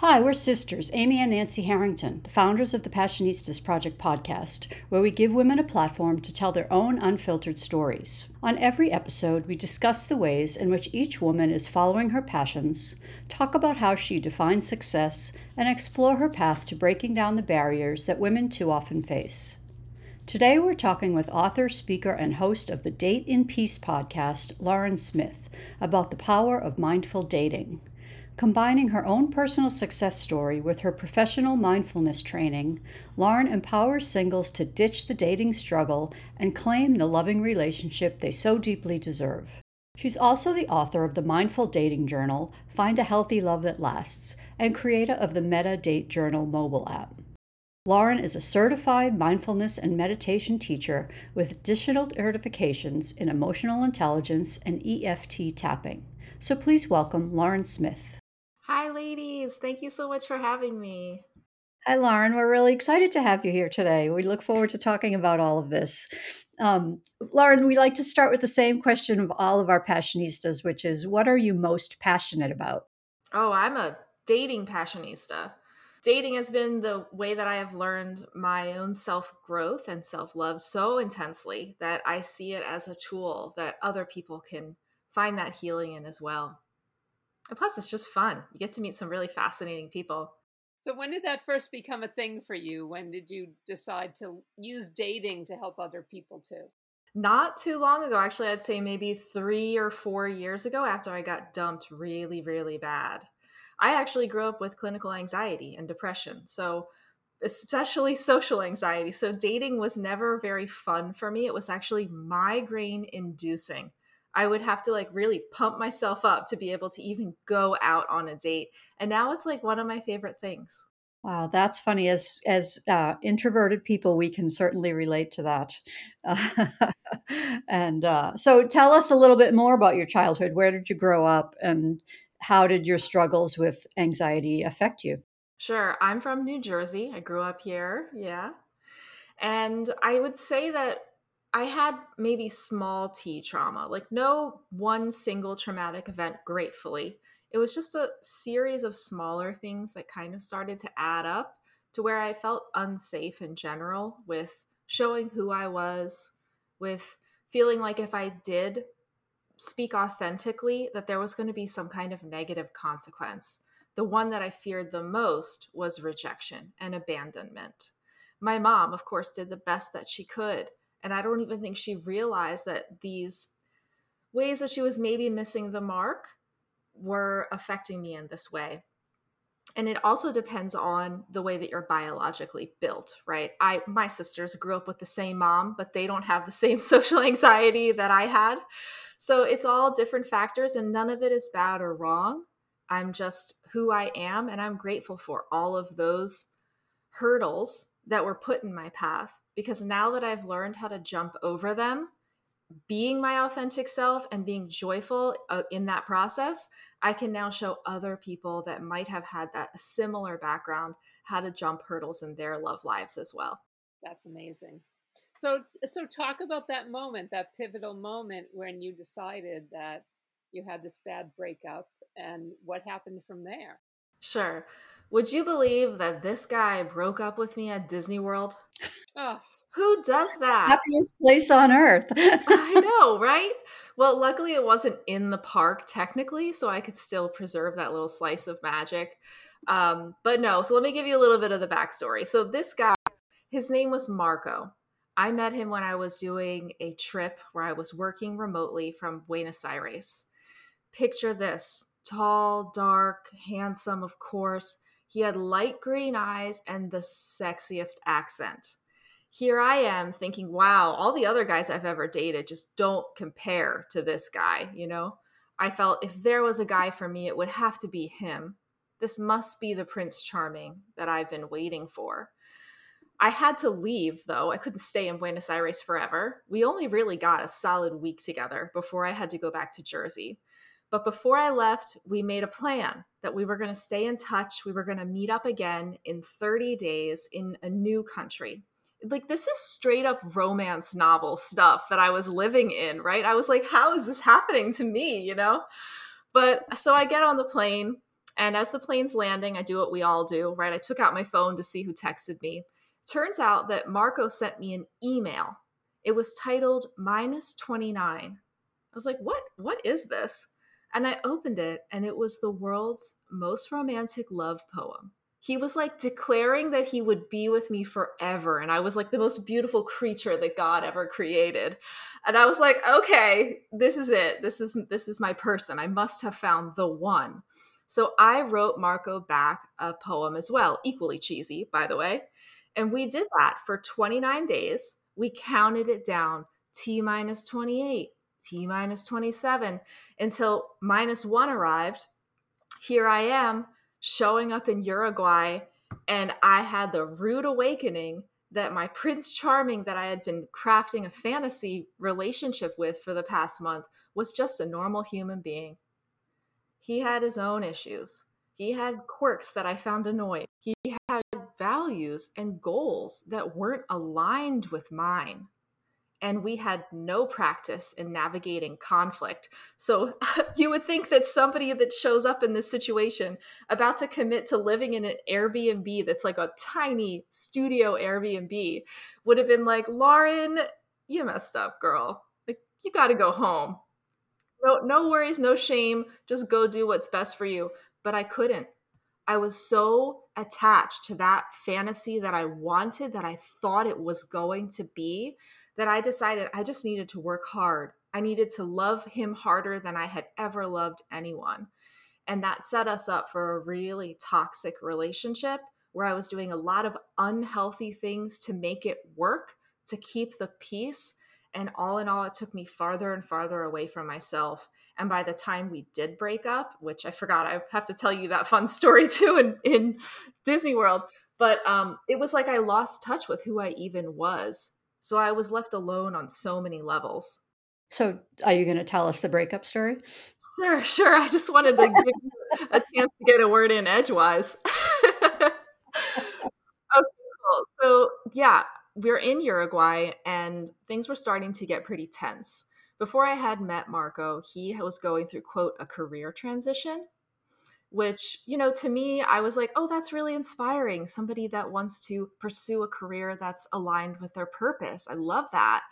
Hi, we're sisters, Amy and Nancy Harrington, the founders of the Passionistas Project podcast, where we give women a platform to tell their own unfiltered stories. On every episode, we discuss the ways in which each woman is following her passions, talk about how she defines success, and explore her path to breaking down the barriers that women too often face. Today, we're talking with author, speaker, and host of the Date in Peace podcast, Lauren Smith, about the power of mindful dating. Combining her own personal success story with her professional mindfulness training, Lauren empowers singles to ditch the dating struggle and claim the loving relationship they so deeply deserve. She's also the author of the Mindful Dating Journal, Find a Healthy Love That Lasts, and creator of the Metta Date Journal mobile app. Lauren is a certified mindfulness and meditation teacher with additional certifications in emotional intelligence and EFT tapping. So please welcome Lauren Smith. Hi, ladies. Thank you so much for having me. Hi, Lauren. We're really excited to have you here today. We look forward to talking about all of this. Um, Lauren, we like to start with the same question of all of our passionistas, which is what are you most passionate about? Oh, I'm a dating passionista. Dating has been the way that I have learned my own self growth and self love so intensely that I see it as a tool that other people can find that healing in as well. And plus, it's just fun. You get to meet some really fascinating people. So, when did that first become a thing for you? When did you decide to use dating to help other people too? Not too long ago, actually, I'd say maybe three or four years ago after I got dumped really, really bad. I actually grew up with clinical anxiety and depression. So, especially social anxiety. So, dating was never very fun for me. It was actually migraine inducing. I would have to like really pump myself up to be able to even go out on a date. And now it's like one of my favorite things. Wow, that's funny. As as uh, introverted people, we can certainly relate to that. Uh, and uh, so, tell us a little bit more about your childhood. Where did you grow up, and how did your struggles with anxiety affect you? Sure, I'm from New Jersey. I grew up here. Yeah, and I would say that I had maybe small t trauma, like no one single traumatic event, gratefully. It was just a series of smaller things that kind of started to add up to where I felt unsafe in general with showing who I was, with feeling like if I did speak authentically, that there was going to be some kind of negative consequence. The one that I feared the most was rejection and abandonment. My mom, of course, did the best that she could and I don't even think she realized that these ways that she was maybe missing the mark were affecting me in this way. And it also depends on the way that you're biologically built, right? I my sisters grew up with the same mom, but they don't have the same social anxiety that I had. So it's all different factors and none of it is bad or wrong. I'm just who I am and I'm grateful for all of those hurdles that were put in my path because now that I've learned how to jump over them, being my authentic self and being joyful uh, in that process, I can now show other people that might have had that similar background how to jump hurdles in their love lives as well. That's amazing. So so talk about that moment, that pivotal moment when you decided that you had this bad breakup and what happened from there. Sure. Would you believe that this guy broke up with me at Disney World? Oh, who does that? Happiest place on earth. I know, right? Well, luckily it wasn't in the park technically, so I could still preserve that little slice of magic. Um, but no, so let me give you a little bit of the backstory. So this guy, his name was Marco. I met him when I was doing a trip where I was working remotely from Buenos Aires. Picture this tall, dark, handsome, of course. He had light green eyes and the sexiest accent. Here I am thinking, wow, all the other guys I've ever dated just don't compare to this guy, you know? I felt if there was a guy for me, it would have to be him. This must be the Prince Charming that I've been waiting for. I had to leave, though. I couldn't stay in Buenos Aires forever. We only really got a solid week together before I had to go back to Jersey. But before I left, we made a plan that we were going to stay in touch. We were going to meet up again in 30 days in a new country. Like, this is straight up romance novel stuff that I was living in, right? I was like, how is this happening to me, you know? But so I get on the plane And as the plane's landing, I do what we all do, right? I took out my phone to see who texted me. Turns out that Marco sent me an email. It was titled minus 29. I was like, what? What is this? And I opened it, and it was the world's most romantic love poem he was like declaring that he would be with me forever and i was like the most beautiful creature that god ever created. And i was like okay this is it. This is this is my person. I must have found the one. So i wrote marco back a poem as well equally cheesy by the way. And we did that for 29 days. We counted it down t minus 28 t minus 27 until minus one arrived. Here i am showing up in Uruguay and I had the rude awakening that my Prince Charming that I had been crafting a fantasy relationship with for the past month was just a normal human being. He had his own issues. He had quirks that I found annoying. He had values and goals that weren't aligned with mine and we had no practice in navigating conflict. So you would think that somebody that shows up in this situation about to commit to living in an Airbnb that's like a tiny studio Airbnb would have been like, "Lauren, you messed up, girl. Like you got to go home. No no worries, no shame. Just go do what's best for you." But I couldn't. I was so attached to that fantasy that I wanted, that I thought it was going to be, that I decided I just needed to work hard. I needed to love him harder than I had ever loved anyone. And that set us up for a really toxic relationship where I was doing a lot of unhealthy things to make it work, to keep the peace. And all in all, it took me farther and farther away from myself. And by the time we did break up, which I forgot, I have to tell you that fun story too in, in Disney World. But um, it was like I lost touch with who I even was. So I was left alone on so many levels. So, are you going to tell us the breakup story? Sure, sure. I just wanted to give you a chance to get a word in edgewise. okay, cool. So, yeah, we're in Uruguay and things were starting to get pretty tense before I had met Marco, he was going through, quote, a career transition, which, you know, to me, I was like, oh, that's really inspiring. Somebody that wants to pursue a career that's aligned with their purpose. I love that.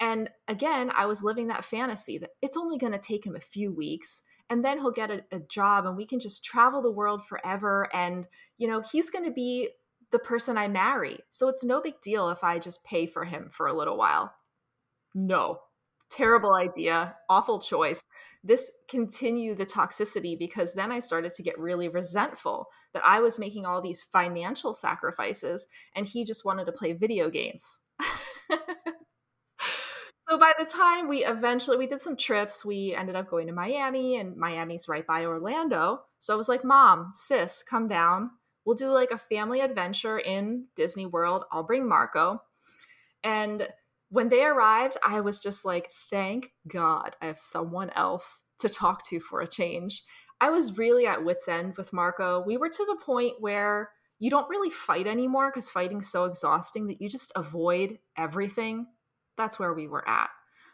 And again, I was living that fantasy that it's only going to take him a few weeks and then he'll get a, a, job and we can just travel the world forever. And, you know, he's going to be the person I marry. So it's no big deal if I just pay for him for a little while. No, terrible idea, awful choice. This continue the toxicity because then I started to get really resentful that I was making all these financial sacrifices and he just wanted to play video games. so by the time we eventually we did some trips, we ended up going to Miami and Miami's right by Orlando. So I was like, "Mom, sis, come down. We'll do like a family adventure in Disney World. I'll bring Marco." And when they arrived, I was just like, thank God I have someone else to talk to for a change. I was really at wits' end with Marco. We were to the point where you don't really fight anymore because fighting's so exhausting that you just avoid everything. That's where we were at.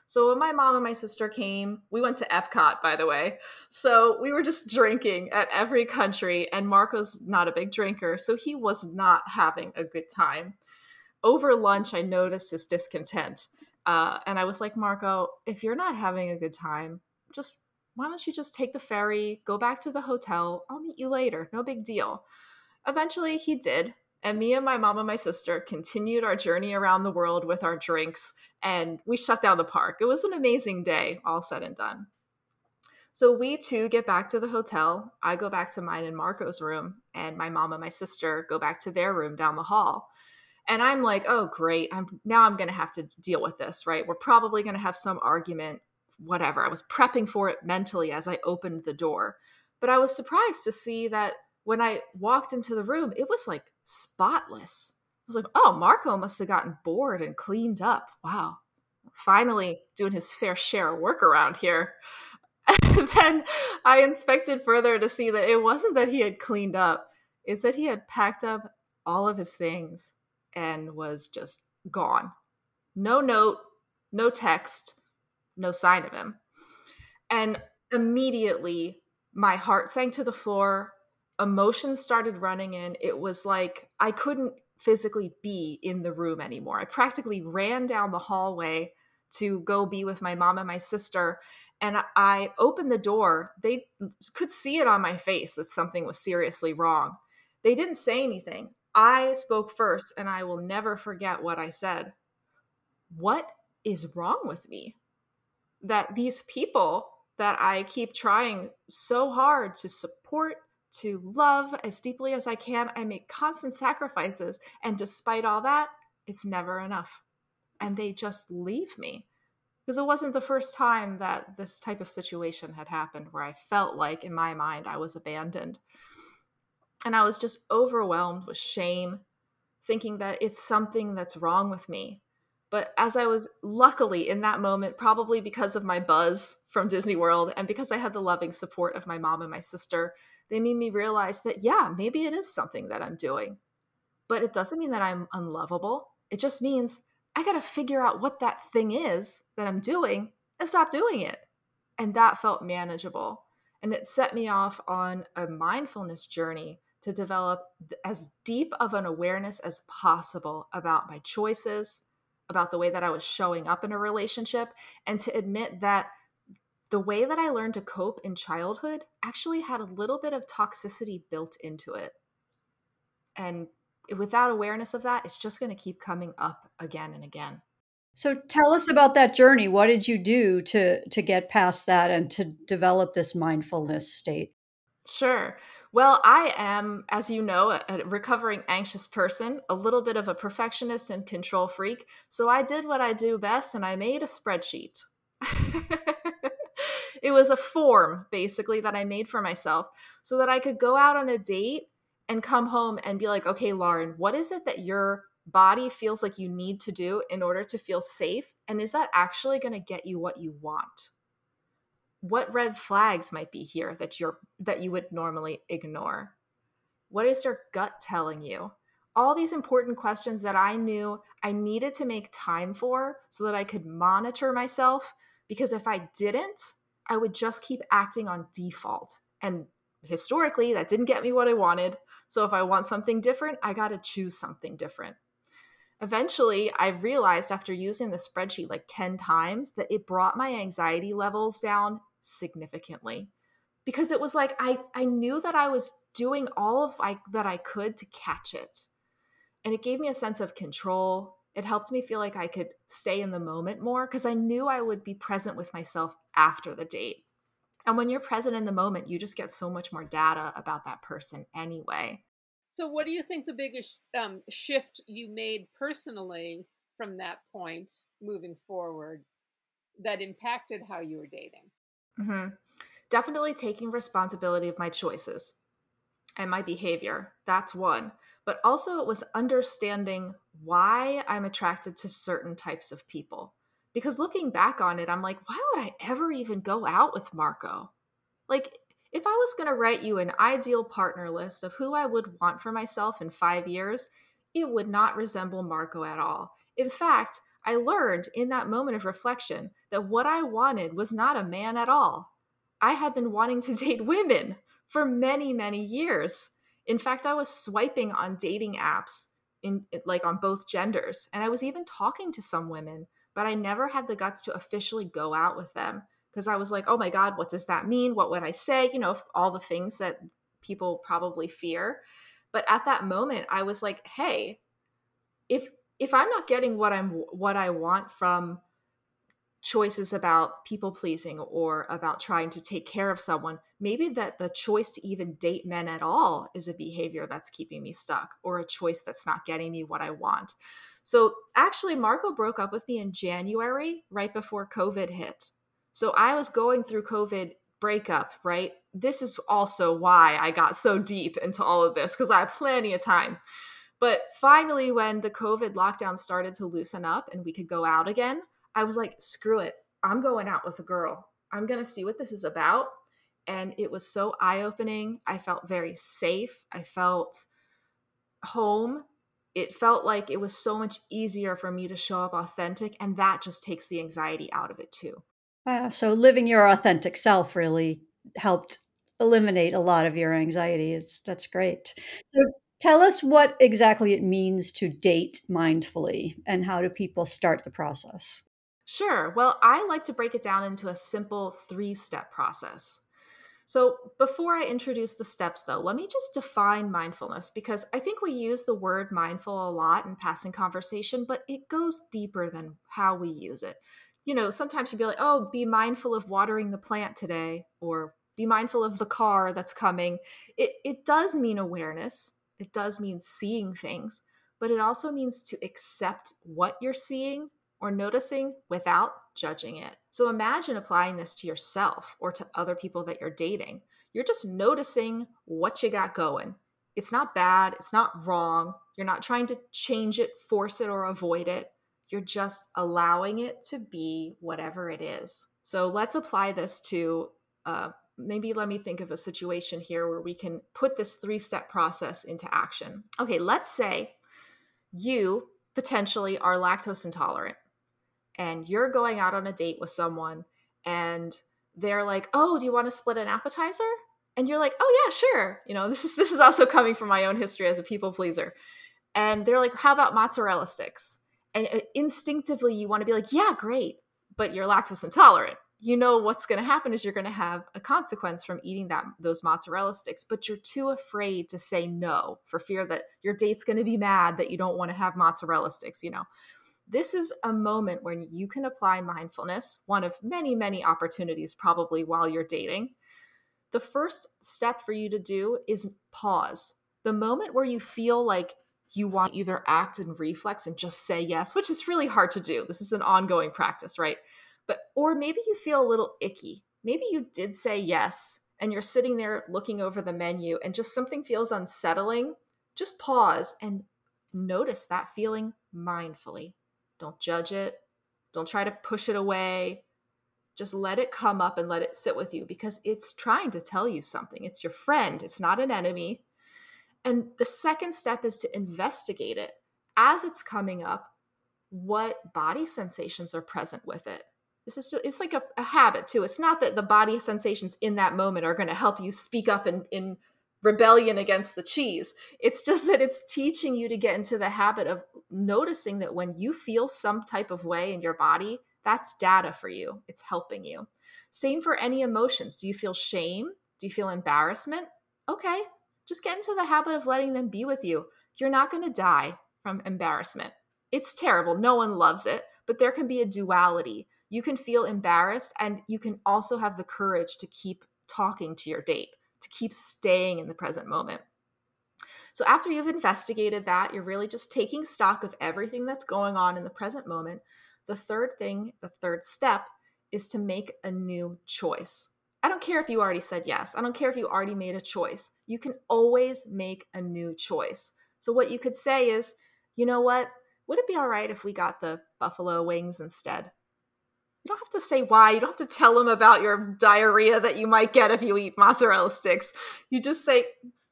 So when my mom and my sister came, we went to Epcot, by the way. So we were just drinking at every country, and Marco's not a big drinker, so he was not having a good time over lunch, I noticed his discontent. Uh, and I was like, Marco, if you're not having a good time, just why don't you just take the ferry, go back to the hotel? I'll meet you later. No big deal. Eventually, he did. And me and my mom and my sister continued our journey around the world with our drinks, and we shut down the park. It was an amazing day, all said and done. So we too get back to the hotel. I go back to mine and Marco's room, and my mom and my sister go back to their room down the hall and i'm like oh great. I'm now i'm going to have to deal with this right? We're probably going to have some argument whatever. I was prepping for it mentally as i opened the door. But i was surprised to see that when i walked into the room it was like spotless. I was like oh marco must have gotten bored and cleaned up. Wow. Finally doing his fair share of work around here. And then i inspected further to see that it wasn't that he had cleaned up. Is that he had packed up all of his things and was just gone. No note, no text, no sign of him. And immediately my heart sank to the floor emotions started running in. It was like I couldn't physically be in the room anymore. I practically ran down the hallway to go be with my mom and my sister. And I opened the door. They could see it on my face that something was seriously wrong. They didn't say anything. I spoke first, and I will never forget what I said. What is wrong with me? That these people that I keep trying so hard to support, to love as deeply as I can, I make constant sacrifices. And despite all that, it's never enough. And they just leave me. Because it wasn't the first time that this type of situation had happened where I felt like, in my mind, I was abandoned. And I was just overwhelmed with shame, thinking that it's something that's wrong with me. But as I was luckily in that moment, probably because of my buzz from Disney World and because I had the loving support of my mom and my sister, they made me realize that, yeah, maybe it is something that I'm doing. But it doesn't mean that I'm unlovable. It just means I got to figure out what that thing is that I'm doing and stop doing it. And that felt manageable. And it set me off on a mindfulness journey to develop as deep of an awareness as possible about my choices, about the way that I was showing up in a relationship, and to admit that the way that I learned to cope in childhood actually had a little bit of toxicity built into it. And without awareness of that, it's just going to keep coming up again and again. So tell us about that journey. What did you do to to get past that and to develop this mindfulness state? Sure. Well, I am, as you know, a, recovering anxious person, a little bit of a perfectionist and control freak. So I did what I do best and I made a spreadsheet. it was a form, basically, that I made for myself so that I could go out on a date and come home and be like, okay, Lauren, what is it that your body feels like you need to do in order to feel safe? And is that actually going to get you what you want? What red flags might be here that you're that you would normally ignore? What is your gut telling you? All these important questions that i knew i needed to make time for so that i could monitor myself because if i didn't i would just keep acting on default. And historically that didn't get me what i wanted. So if i want something different i got to choose something different. Eventually i realized after using the spreadsheet like 10 times that it brought my anxiety levels down significantly because it was like I I knew that I was doing all of I that I could to catch it. And it gave me a sense of control. It helped me feel like I could stay in the moment more because I knew I would be present with myself after the date. And when you're present in the moment, you just get so much more data about that person anyway. So, what do you think the biggest um, shift you made personally from that point moving forward that impacted how you were dating? Mm-hmm. Definitely taking responsibility of my choices and my behavior. That's one. But also, it was understanding why I'm attracted to certain types of people. Because looking back on it, I'm like, why would I ever even go out with Marco? Like, if I was going to write you an ideal partner list of who I would want for myself in five years, it would not resemble Marco at all. In fact, I learned in that moment of reflection that what I wanted was not a man at all. I had been wanting to date women for many, many years. In fact, I was swiping on dating apps in like on both genders, and I was even talking to some women, but I never had the guts to officially go out with them because I was like, "Oh my god, what does that mean? What would I say?" You know, all the things that people probably fear. But at that moment, I was like, "Hey, if if I'm not getting what I'm what I want from choices about people pleasing or about trying to take care of someone, maybe that the choice to even date men at all is a behavior that's keeping me stuck or a choice that's not getting me what I want. So actually, Marco broke up with me in January, right before COVID hit. So I was going through COVID breakup, right? This is also why I got so deep into all of this because I had plenty of time. But finally, when the COVID lockdown started to loosen up and we could go out again, I was like, screw it. I'm going out with a girl. I'm going to see what this is about. And it was so eye opening. I felt very safe. I felt home. It felt like it was so much easier for me to show up authentic. And that just takes the anxiety out of it too. Uh, so living your authentic self really helped eliminate a lot of your anxiety. It's that's great. So tell us what exactly it means to date mindfully and how do people start the process? Sure. Well, I like to break it down into a simple three step process. So, before I introduce the steps, though, let me just define mindfulness because I think we use the word mindful a lot in passing conversation, but it goes deeper than how we use it. You know, sometimes you'd be like, oh, be mindful of watering the plant today, or be mindful of the car that's coming. It, it does mean awareness, it does mean seeing things, but it also means to accept what you're seeing or noticing without judging it. So imagine applying this to yourself or to other people that you're dating. You're just noticing what you got going. It's not bad, it's not wrong. You're not trying to change it, force it, or avoid it. You're just allowing it to be whatever it is. So let's apply this to uh, maybe let me think of a situation here where we can put this three step process into action. Okay, let's say you potentially are lactose intolerant and you're going out on a date with someone and they're like, "Oh, do you want to split an appetizer?" And you're like, "Oh yeah, sure." You know, this is this is also coming from my own history as a people pleaser. And they're like, "How about mozzarella sticks?" And uh, instinctively you want to be like, "Yeah, great." But you're lactose intolerant. You know what's going to happen is you're going to have a consequence from eating that those mozzarella sticks, but you're too afraid to say no for fear that your date's going to be mad that you don't want to have mozzarella sticks, you know this is a moment when you can apply mindfulness, one of many, many opportunities probably while you're dating. The first step for you to do is pause. The moment where you feel like you want either act and reflex and just say yes, which is really hard to do. This is an ongoing practice, right? But or maybe you feel a little icky. Maybe you did say yes and you're sitting there looking over the menu and just something feels unsettling. Just pause and notice that feeling mindfully. Don't judge it. Don't try to push it away. Just let it come up and let it sit with you because it's trying to tell you something. It's your friend, it's not an enemy. And the second step is to investigate it as it's coming up. What body sensations are present with it? This is it's like a, a habit too. It's not that the body sensations in that moment are going to help you speak up in, in rebellion against the cheese. It's just that it's teaching you to get into the habit of noticing that when you feel some type of way in your body, that's data for you. It's helping you. Same for any emotions. Do you feel shame? Do you feel embarrassment? Okay, just get into the habit of letting them be with you. You're not going to die from embarrassment. It's terrible. No one loves it, but there can be a duality. You can feel embarrassed, and you can also have the courage to keep talking to your date to keep staying in the present moment. So, after you've investigated that, you're really just taking stock of everything that's going on in the present moment. The third thing, the third step, is to make a new choice. I don't care if you already said yes. I don't care if you already made a choice. You can always make a new choice. So, what you could say is, you know what? Would it be all right if we got the buffalo wings instead? You don't have to say why. You don't have to tell them about your diarrhea that you might get if you eat mozzarella sticks. You just say,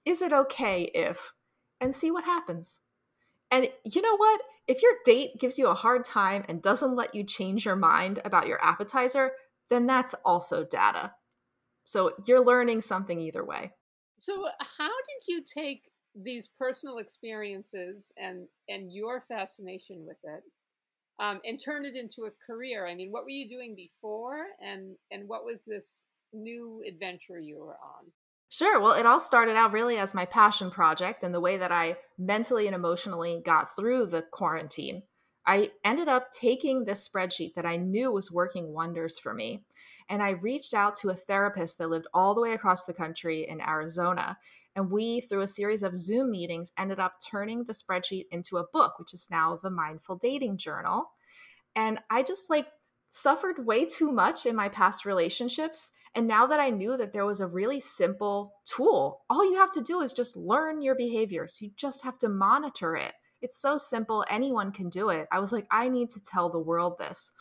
is it okay if? And see what happens. And you know what? If your date gives you a hard time and doesn't let you change your mind about your appetizer, then that's also data. So you're learning something either way. So how did you take these personal experiences and and your fascination with it um, and turn it into a career. I mean, what were you doing before, and and what was this new adventure you were on? Sure. Well, it all started out really as my passion project and the way that I mentally and emotionally got through the quarantine. I ended up taking this spreadsheet that I knew was working wonders for me. And I reached out to a therapist that lived all the way across the country in Arizona. And we, through a series of Zoom meetings, ended up turning the spreadsheet into a book, which is now the Mindful Dating Journal. And I just like suffered way too much in my past relationships. And now that I knew that there was a really simple tool, all you have to do is just learn your behaviors. You just have to monitor it. It's so simple, anyone can do it. I was like, I need to tell the world this.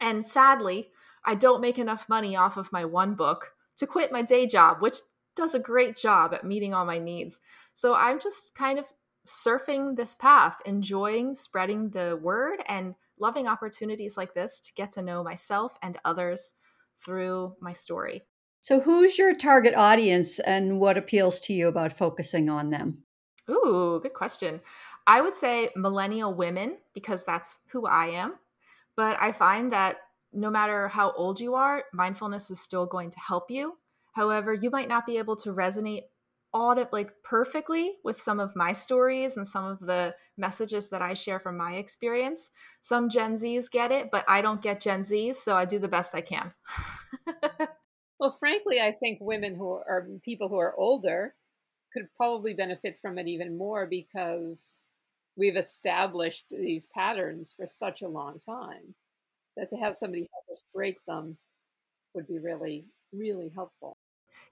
And sadly, I don't make enough money off of my one book to quit my day job, which does a great job at meeting all my needs. So I'm just kind of surfing this path, enjoying spreading the word and loving opportunities like this to get to know myself and others through my story. So, who's your target audience and what appeals to you about focusing on them? Ooh, good question. I would say millennial women because that's who I am. But I find that no matter how old you are, mindfulness is still going to help you. However, you might not be able to resonate audit like perfectly with some of my stories and some of the messages that I share from my experience. Some Gen Zs get it, but I don't get Gen Zs, so I do the best I can. well, frankly, I think women who are people who are older could probably benefit from it even more because we've established these patterns for such a long time that to have somebody help us break them would be really, really helpful.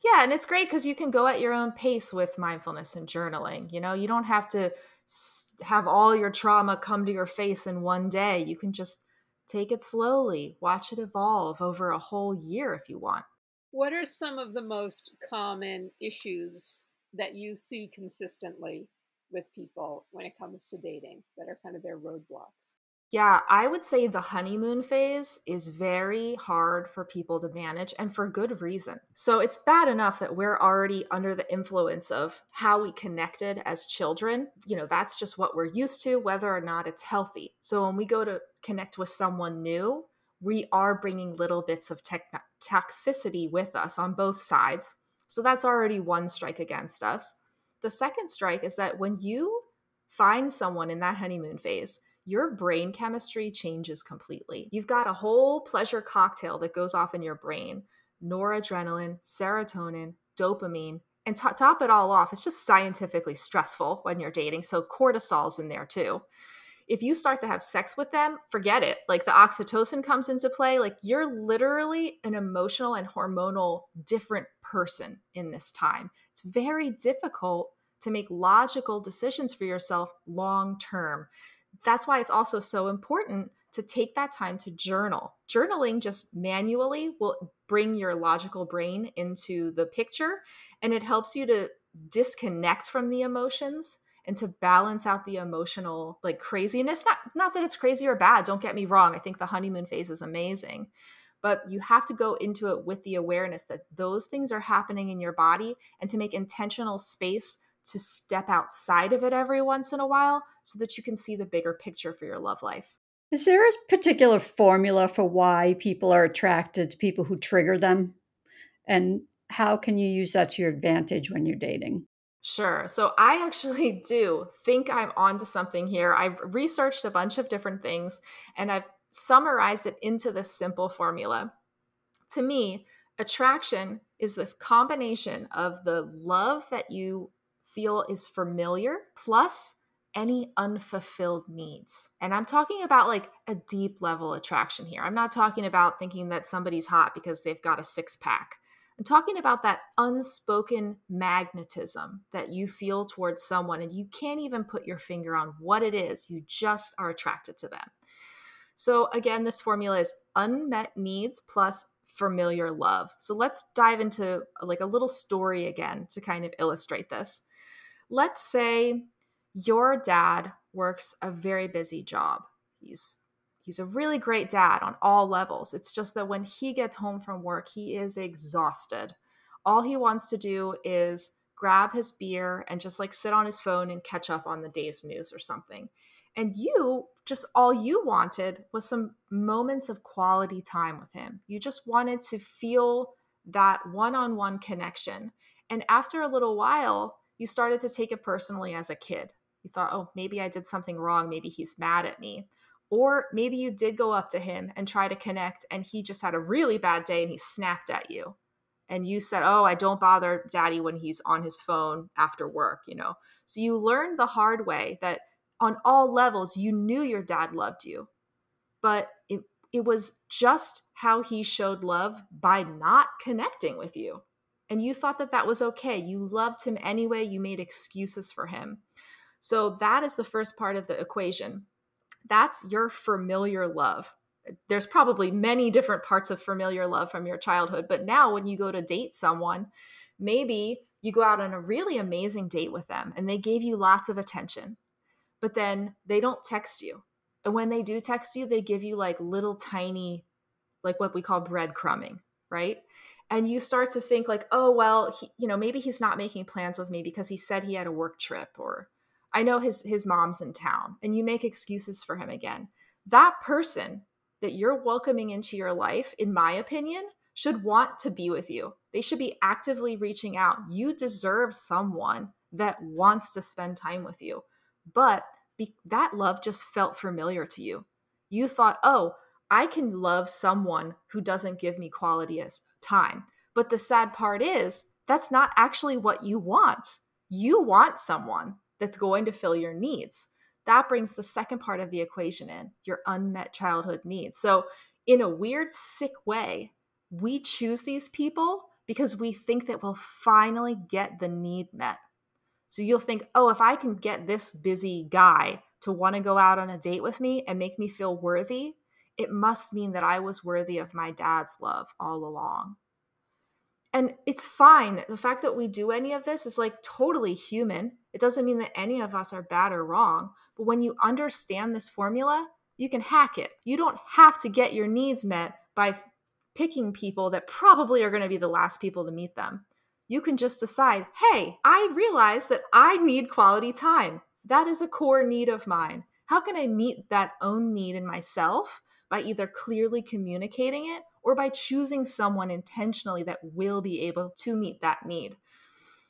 Yeah, and it's great because you can go at your own pace with mindfulness and journaling. You know, you don't have to have all your trauma come to your face in one day. You can just take it slowly, watch it evolve over a whole year if you want. What are some of the most common issues that you see consistently with people when it comes to dating that are kind of their roadblocks? Yeah, I would say the honeymoon phase is very hard for people to manage and for good reason. So it's bad enough that we're already under the influence of how we connected as children. You know, that's just what we're used to, whether or not it's healthy. So when we go to connect with someone new, we are bringing little bits of tech- toxicity with us on both sides. So that's already one strike against us. The second strike is that when you find someone in that honeymoon phase, your brain chemistry changes completely. You've got a whole pleasure cocktail that goes off in your brain noradrenaline, serotonin, dopamine. And to top it all off, it's just scientifically stressful when you're dating. So cortisol's in there too. If you start to have sex with them, forget it. Like the oxytocin comes into play. Like you're literally an emotional and hormonal different person in this time. It's very difficult to make logical decisions for yourself long term that's why it's also so important to take that time to journal. Journaling just manually will bring your logical brain into the picture and it helps you to disconnect from the emotions and to balance out the emotional like craziness not not that it's crazy or bad don't get me wrong i think the honeymoon phase is amazing but you have to go into it with the awareness that those things are happening in your body and to make intentional space to step outside of it every once in a while so that you can see the bigger picture for your love life. Is there a particular formula for why people are attracted to people who trigger them? And how can you use that to your advantage when you're dating? Sure. So I actually do think I'm onto something here. I've researched a bunch of different things and I've summarized it into this simple formula. To me, attraction is the combination of the love that you feel is familiar, plus any unfulfilled needs. And I'm talking about like a deep level attraction here. I'm not talking about thinking that somebody's hot because they've got a six pack. I'm talking about that unspoken magnetism that you feel towards someone and you can't even put your finger on what it is. You just are attracted to them. So, again, this formula is unmet needs plus familiar love. So, let's dive into like a little story again to kind of illustrate this let's say your dad works a very busy job. He's he's a really great dad on all levels. It's just that when he gets home from work, he is exhausted. All he wants to do is grab his beer and just like sit on his phone and catch up on the day's news or something. And you just all you wanted was some moments of quality time with him. You just wanted to feel that one on one connection. And after a little while, you started to take it personally as a kid. You thought, oh, maybe I did something wrong. Maybe he's mad at me. Or maybe you did go up to him and try to connect, and he just had a really bad day and he snapped at you. And you said, oh, I don't bother daddy when he's on his phone after work, you know? So you learned the hard way that on all levels, you knew your dad loved you, but it, it was just how he showed love by not connecting with you and you thought that that was okay. You loved him anyway, you made excuses for him. So that is the first part of the equation. That's your familiar love. There's probably many different parts of familiar love from your childhood, but now when you go to date someone, maybe you go out on a really amazing date with them and they gave you lots of attention, but then they don't text you. And when they do text you, they give you like little tiny, like what we call breadcrumbing, right? And you start to think like oh well he, you know maybe he's not making plans with me because he said he had a work trip or i know his his mom's in town and you make excuses for him again. That person that you're welcoming into your life in my opinion should want to be with you. They should be actively reaching out. You deserve someone that wants to spend time with you. But be, that love just felt familiar to you. You thought oh I can love someone who doesn't give me quality as time. But the sad part is, that's not actually what you want. You want someone that's going to fill your needs. That brings the second part of the equation in your unmet childhood needs. So, in a weird, sick way, we choose these people because we think that we'll finally get the need met. So, you'll think, oh, if I can get this busy guy to want to go out on a date with me and make me feel worthy, it must mean that I was worthy of my dad's love all along. And it's fine. The fact that we do any of this is like totally human. It doesn't mean that any of us are bad or wrong. But when you understand this formula, you can hack it. You don't have to get your needs met by picking people that probably are going to be the last people to meet them. You can just decide, hey, I realize that I need quality time. That is a core need of mine. How can I meet that own need in myself by either clearly communicating it or by choosing someone intentionally that will be able to meet that need.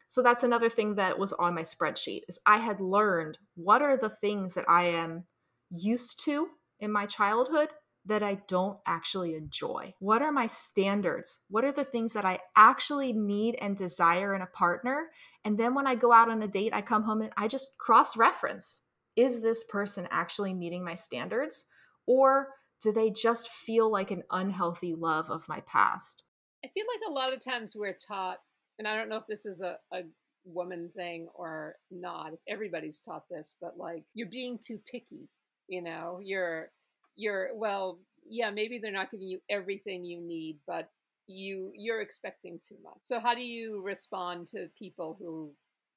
So that's another thing that was on my spreadsheet is I had learned what are the things that I am used to in my childhood that I don't actually enjoy? What are my standards? What are the things that I actually need and desire in a partner? And then when I go out on a date, I come home and I just cross reference. Is this person actually meeting my standards? Or do they just feel like an unhealthy love of my past? I feel like a lot of times we're taught, and I don't know if this is a, a woman thing or not, everybody's taught this, but like you're being too picky, you know, you're, you're, well, yeah, maybe they're not giving you everything you need, but you you're expecting too much. So how do you respond to people who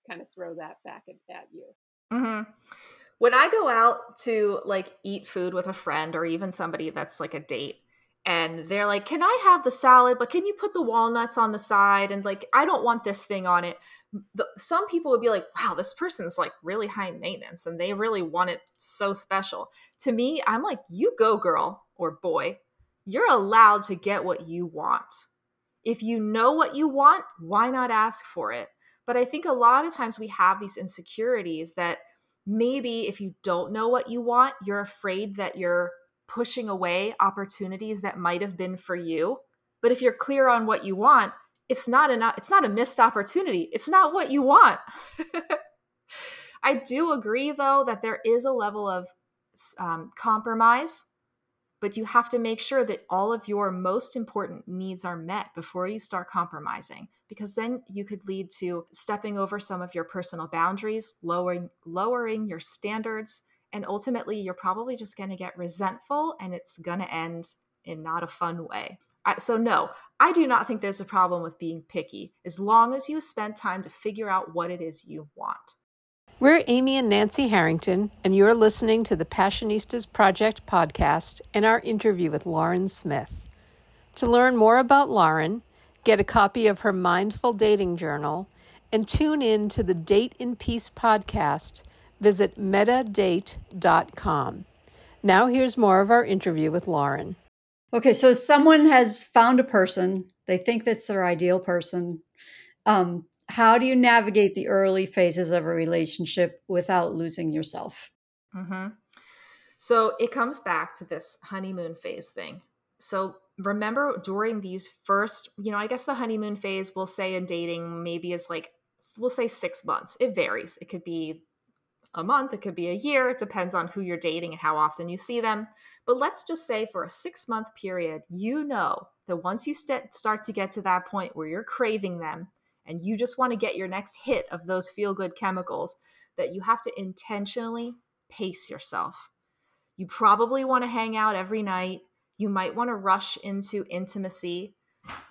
kind of throw that back at, at you? Mm-hmm when I go out to like eat food with a friend or even somebody that's like a date and they're like, "Can I have the salad, but can you put the walnuts on the side?" and like, "I don't want this thing on it." The, some people would be like, "Wow, this person's like really high maintenance and they really want it so special." To me, I'm like, "You go, girl or boy. You're allowed to get what you want. If you know what you want, why not ask for it?" But I think a lot of times we have these insecurities that maybe if you don't know what you want, you're afraid that you're pushing away opportunities that might have been for you. But if you're clear on what you want, it's not an it's not a missed opportunity. It's not what you want. I do agree though that there is a level of um, compromise but you have to make sure that all of your most important needs are met before you start compromising because then you could lead to stepping over some of your personal boundaries lowering lowering your standards and ultimately you're probably just going to get resentful and it's going to end in not a fun way. So no i do not think there's a problem with being picky as long as you spend time to figure out what it is you want we're Amy and Nancy Harrington, and you're listening to the Passionistas Project podcast and our interview with Lauren Smith. To learn more about Lauren, get a copy of her Mindful Dating Journal, and tune in to the Date in Peace podcast, visit mettadate.com. Now, here's more of our interview with Lauren. Okay, so someone has found a person, they think that's their ideal person. Um, how do you navigate the early phases of a relationship without losing yourself? Mm-hmm. So it comes back to this honeymoon phase thing. So remember during these first, you know, I guess the honeymoon phase we'll say in dating maybe is like, we'll say six months. It varies. It could be a month, it could be a year. It depends on who you're dating and how often you see them. But let's just say for a six month period, you know that once you st- start to get to that point where you're craving them, and you just want to get your next hit of those feel good chemicals, that you have to intentionally pace yourself. You probably want to hang out every night. You might want to rush into intimacy.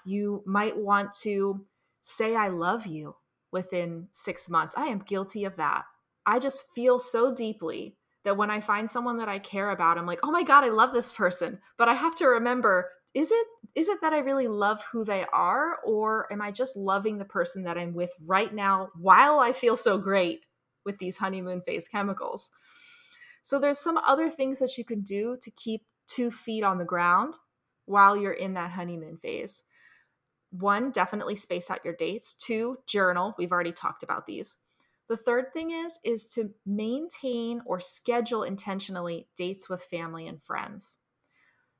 You might want to say, I love you within six months. I am guilty of that. I just feel so deeply that when I find someone that I care about, I'm like, oh my God, I love this person. But I have to remember is it is it that I really love who they are or am I just loving the person that I'm with right now while I feel so great with these honeymoon phase chemicals? So there's some other things that you can do to keep two feet on the ground while you're in that honeymoon phase. One, definitely space out your dates. Two, journal. We've already talked about these. The third thing is is to maintain or schedule intentionally dates with family and friends.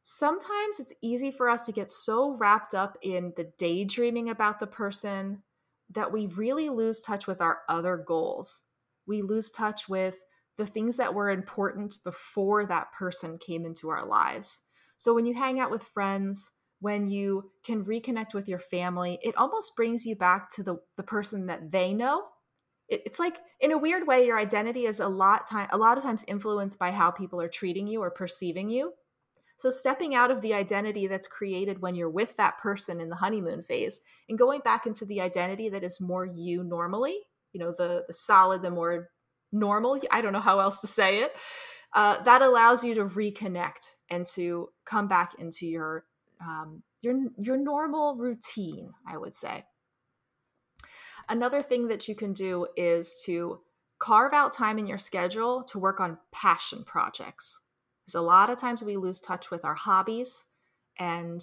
Sometimes it's easy for us to get so wrapped up in the daydreaming about the person that we really lose touch with our other goals. We lose touch with the things that were important before that person came into our lives. So when you hang out with friends, when you can reconnect with your family, it almost brings you back to the, the person that they know it, it's like in a weird way your identity is a lot time a lot of times influenced by how people are treating you or perceiving you so stepping out of the identity that's created when you're with that person in the honeymoon phase and going back into the identity that is more you normally you know the the solid the more normal i don't know how else to say it uh, that allows you to reconnect and to come back into your um, your your normal routine i would say Another thing that you can do is to carve out time in your schedule to work on passion projects. Because a lot of times we lose touch with our hobbies and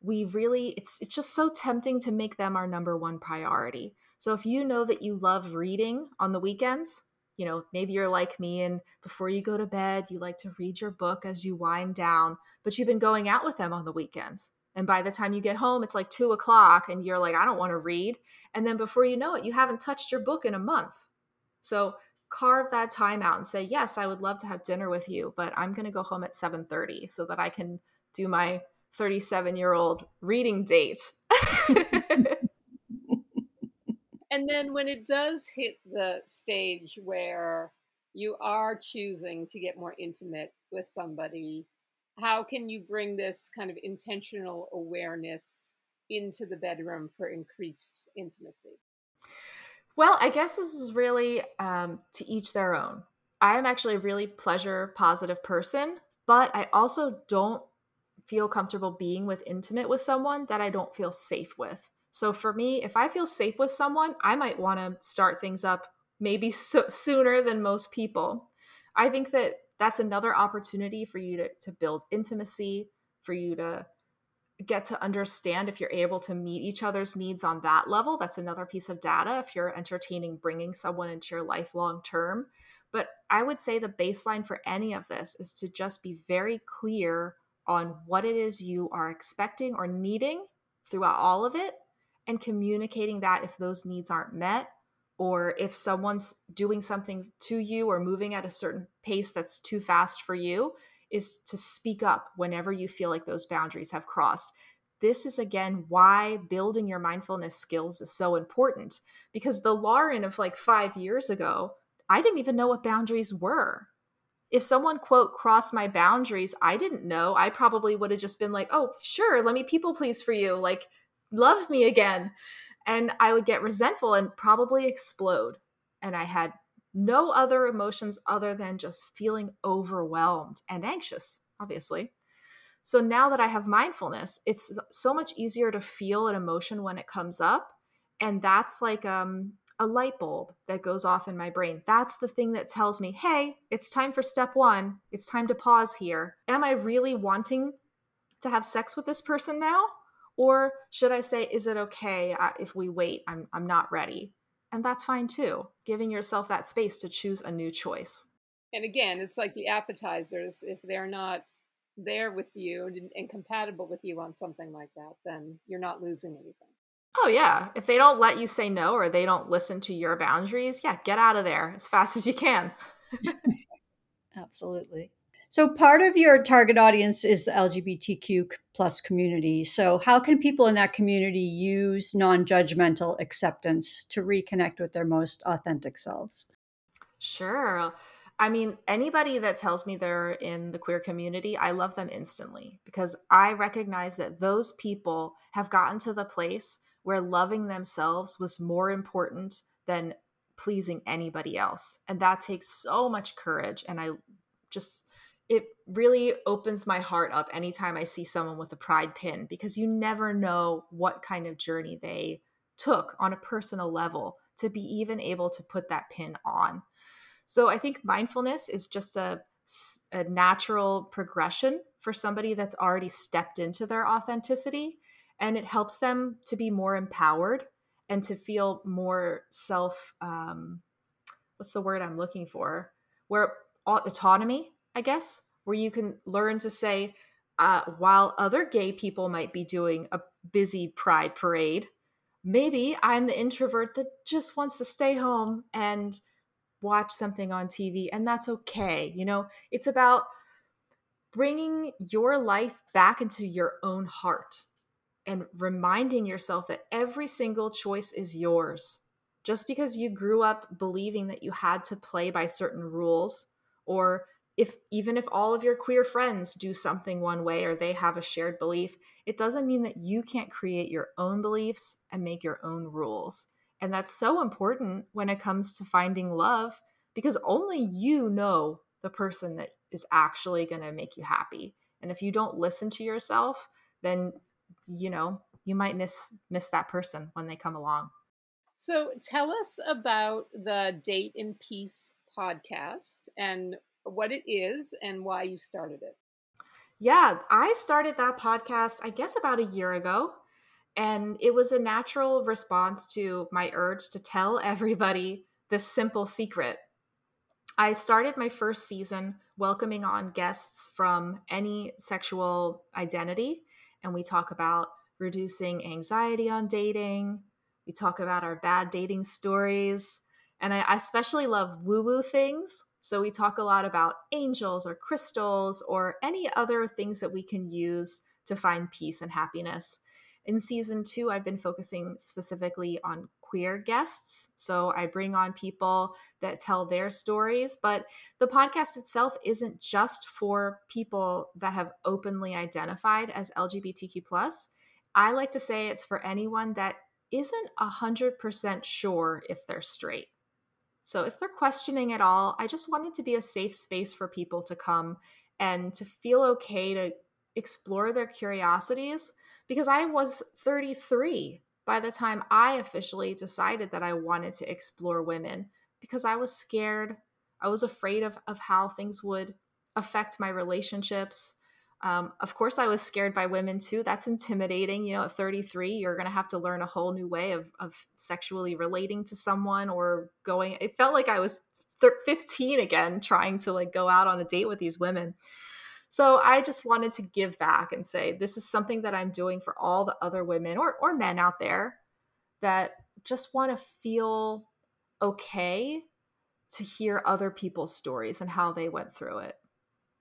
we really it's it's just so tempting to make them our number one priority. So if you know that you love reading on the weekends, you know, maybe you're like me and before you go to bed, you like to read your book as you wind down, but you've been going out with them on the weekends. And by the time you get home, it's like two o'clock and you're like, I don't want to read. And then before you know it, you haven't touched your book in a month. So carve that time out and say, yes, I would love to have dinner with you, but I'm going to go home at 7:30 so that I can do my 37 year old reading date. and then when it does hit the stage where you are choosing to get more intimate with somebody how can you bring this kind of intentional awareness into the bedroom for increased intimacy? Well, I guess this is really um, to each their own. I am actually a really pleasure positive person, but I also don't feel comfortable being with intimate with someone that I don't feel safe with. So for me, if I feel safe with someone, I might want to start things up maybe so- sooner than most people. I think that that's another opportunity for you to, to build intimacy, for you to get to understand if you're able to meet each other's needs on that level. That's another piece of data if you're entertaining bringing someone into your life long term. But I would say the baseline for any of this is to just be very clear on what it is you are expecting or needing throughout all of it and communicating that if those needs aren't met or if someone's doing something to you or moving at a certain pace that's too fast for you is to speak up whenever you feel like those boundaries have crossed. This is again why building your mindfulness skills is so important because the lauren of like five years ago i didn't even know what boundaries were. If someone quote crossed my boundaries i didn't know. I probably would have just been like oh sure let me people please for you like love me again. And I would get resentful and probably explode. And I had no other emotions other than just feeling overwhelmed and anxious, obviously. So now that I have mindfulness, it's so much easier to feel an emotion when it comes up. And that's like um, a light bulb that goes off in my brain. That's the thing that tells me, hey, it's time for step one. It's time to pause here. Am I really wanting to have sex with this person now? Or should I say, is it okay uh, if we wait? I'm, I'm not ready. And that's fine too, giving yourself that space to choose a new choice. And again, it's like the appetizers. If they're not there with you and, and compatible with you on something like that, then you're not losing anything. Oh, yeah. If they don't let you say no or they don't listen to your boundaries, yeah, get out of there as fast as you can. Absolutely. So part of your target audience is the LGBTQ plus community. So how can people in that community use non-judgmental acceptance to reconnect with their most authentic selves? Sure. I mean, anybody that tells me they're in the queer community, I love them instantly because I recognize that those people have gotten to the place where loving themselves was more important than pleasing anybody else. And that takes so much courage. And I just it really opens my heart up anytime I see someone with a pride pin because you never know what kind of journey they took on a personal level to be even able to put that pin on. So I think mindfulness is just a, a natural progression for somebody that's already stepped into their authenticity and it helps them to be more empowered and to feel more self um, what's the word i'm looking for where autonomy i guess where you can learn to say uh, while other gay people might be doing a busy pride parade maybe i'm the introvert that just wants to stay home and watch something on tv and that's okay you know it's about bringing your life back into your own heart and reminding yourself that every single choice is yours. Just because you grew up believing that you had to play by certain rules, or if even if all of your queer friends do something one way or they have a shared belief, it doesn't mean that you can't create your own beliefs and make your own rules. And that's so important when it comes to finding love because only you know the person that is actually going to make you happy. And if you don't listen to yourself, then you know you might miss miss that person when they come along so tell us about the date in peace podcast and what it is and why you started it yeah i started that podcast i guess about a year ago and it was a natural response to my urge to tell everybody this simple secret I started my first season welcoming on guests from any sexual identity and we talk about reducing anxiety on dating. We talk about our bad dating stories. And I, especially love woo woo things. So we talk a lot about angels or crystals or any other things that we can use to find peace and happiness. In season two, I've been focusing specifically on queer guests. So I bring on people that tell their stories, but the podcast itself isn't just for people that have openly identified as LGBTQ. I like to say it's for anyone that isn't 100% sure if they're straight. So if they're questioning at all, I just want it to be a safe space for people to come and to feel okay to explore their curiosities because I was 33 by the time I officially decided that I wanted to explore women because I was scared. I was afraid of, of how things would affect my relationships. Um, of course, I was scared by women too. That's intimidating. You know, at 33, you're going to have to learn a whole new way of, of sexually relating to someone or going. It felt like I was 15 again, trying to like go out on a date with these women. So I just wanted to give back and say this is something that I'm doing for all the other women or or men out there that just want to feel okay to hear other people's stories and how they went through it.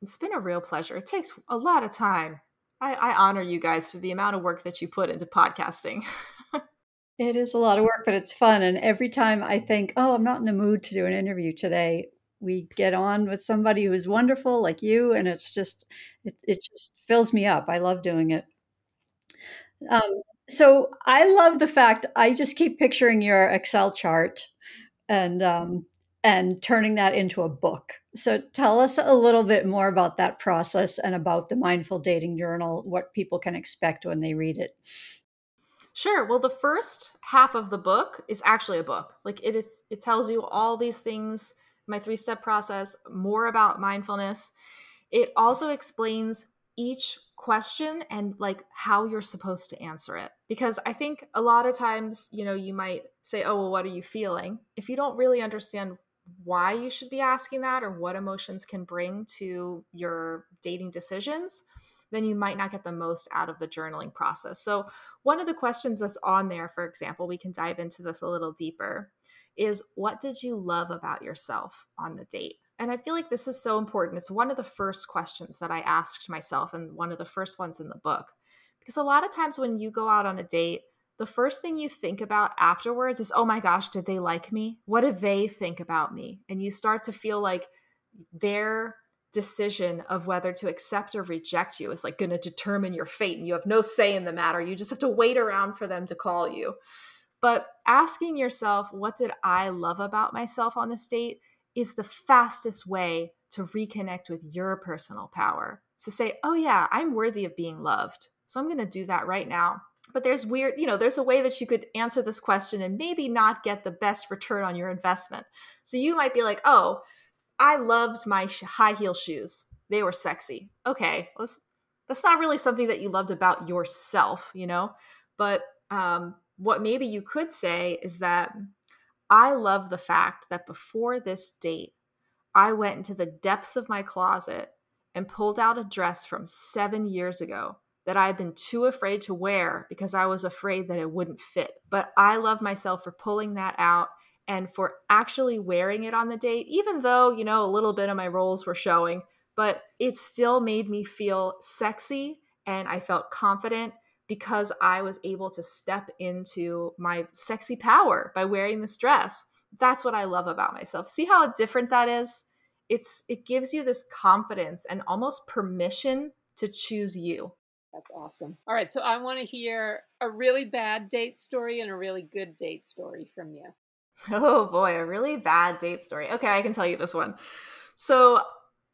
It's been a real pleasure. It takes a lot of time. I, I honor you guys for the amount of work that you put into podcasting. it is a lot of work, but it's fun. And every time I think, oh, I'm not in the mood to do an interview today, we get on with somebody who's wonderful like you and it's just it, it just fills me up i love doing it um, so i love the fact i just keep picturing your excel chart and um, and turning that into a book so tell us a little bit more about that process and about the mindful dating journal what people can expect when they read it Sure. Well, the first half of the book is actually a book. Like it is it tells you all these things my three step process, more about mindfulness. It also explains each question and like how you're supposed to answer it. Because I think a lot of times, you know, you might say, oh, well, what are you feeling? If you don't really understand why you should be asking that or what emotions can bring to your dating decisions, then you might not get the most out of the journaling process. So, one of the questions that's on there, for example, we can dive into this a little deeper, is what did you love about yourself on the date? And I feel like this is so important. It's one of the first questions that I asked myself and one of the first ones in the book. Because a lot of times when you go out on a date, the first thing you think about afterwards is, oh my gosh, did they like me? What do they think about me? And you start to feel like their decision of whether to accept or reject you is like going to determine your fate and you have no say in the matter. You just have to wait around for them to call you. But asking yourself, what did I love about myself on this date is the fastest way to reconnect with your personal power. To say, oh, yeah, I'm worthy of being loved. So I'm going to do that right now. But there's weird, you know, there's a way that you could answer this question and maybe not get the best return on your investment. So you might be like, oh, I loved my high heel shoes. They were sexy. Okay, that's not really something that you loved about yourself, you know? But um, what maybe you could say is that I love the fact that before this date, I went into the depths of my closet and pulled out a dress from seven years ago that I had been too afraid to wear because I was afraid that it wouldn't fit. But I love myself for pulling that out and for actually wearing it on the date, even though, you know, a little bit of my rolls were showing, but it still made me feel sexy and I felt confident because I was able to step into my sexy power by wearing this dress. That's what I love about myself. See how different that is? It's it gives you this confidence and almost permission to choose you. That's awesome. All right, so I want to hear a really bad date story and a really good date story from you. Oh boy, a really bad date story. Okay, I can tell you this one. So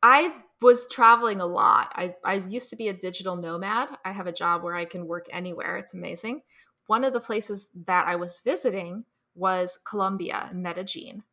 I was traveling a lot. I, I used to be a digital nomad. I have a job where I can work anywhere. It's amazing. One of the places that I was visiting was Colombia in Medellin.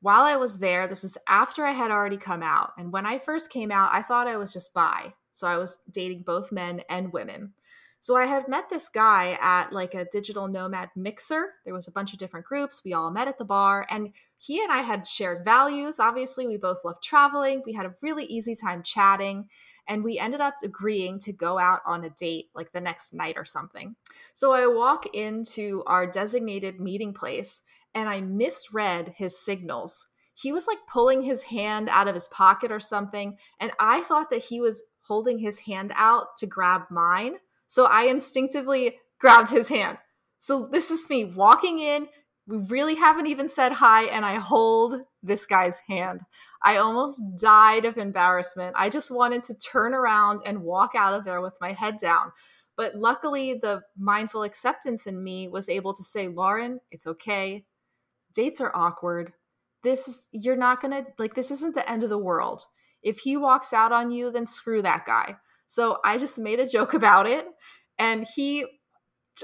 While I was there, this is after I had already come out. And when I first came out, I thought I was just bi. So I was dating both men and women. So I had met this guy at like a digital nomad mixer. There was a bunch of different groups. We all met at the bar and he and I had shared values. Obviously, we both loved traveling. We had a really easy time chatting and we ended up agreeing to go out on a date like the next night or something. So I walk into our designated meeting place and I misread his signals. He was like pulling his hand out of his pocket or something and I thought that he was holding his hand out to grab mine so I instinctively grabbed his hand. So this is me walking in. We really haven't even said hi, and I hold this guy's hand. I almost died of embarrassment. I just wanted to turn around and walk out of there with my head down. But luckily, the mindful acceptance in me was able to say, Lauren, it's okay. Dates are awkward. This is, you're not gonna, like, this isn't the end of the world. If he walks out on you, then screw that guy. So I just made a joke about it and he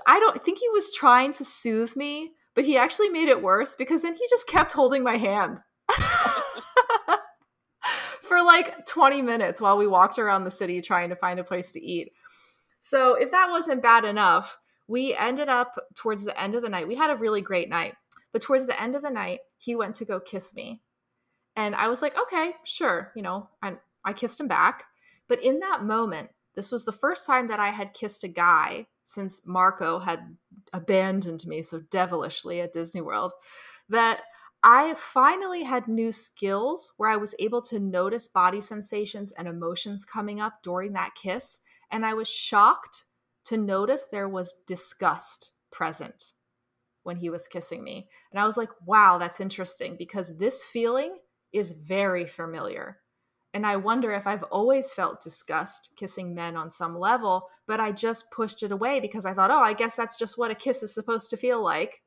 I don't think he was trying to soothe me, but he actually made it worse because then he just kept holding my hand. For like 20 minutes while we walked around the city trying to find a place to eat. So, if that wasn't bad enough, we ended up towards the end of the night. We had a really great night, but towards the end of the night, he went to go kiss me. And I was like, okay, sure. You know, I, I kissed him back. But in that moment, this was the first time that I had kissed a guy since Marco had abandoned me so devilishly at Disney World that I finally had new skills where I was able to notice body sensations and emotions coming up during that kiss. And I was shocked to notice there was disgust present when he was kissing me. And I was like, wow, that's interesting because this feeling is very familiar. And I wonder if I've always felt disgust kissing men on some level, but I just pushed it away because I thought, oh, I guess that's just what a kiss is supposed to feel like.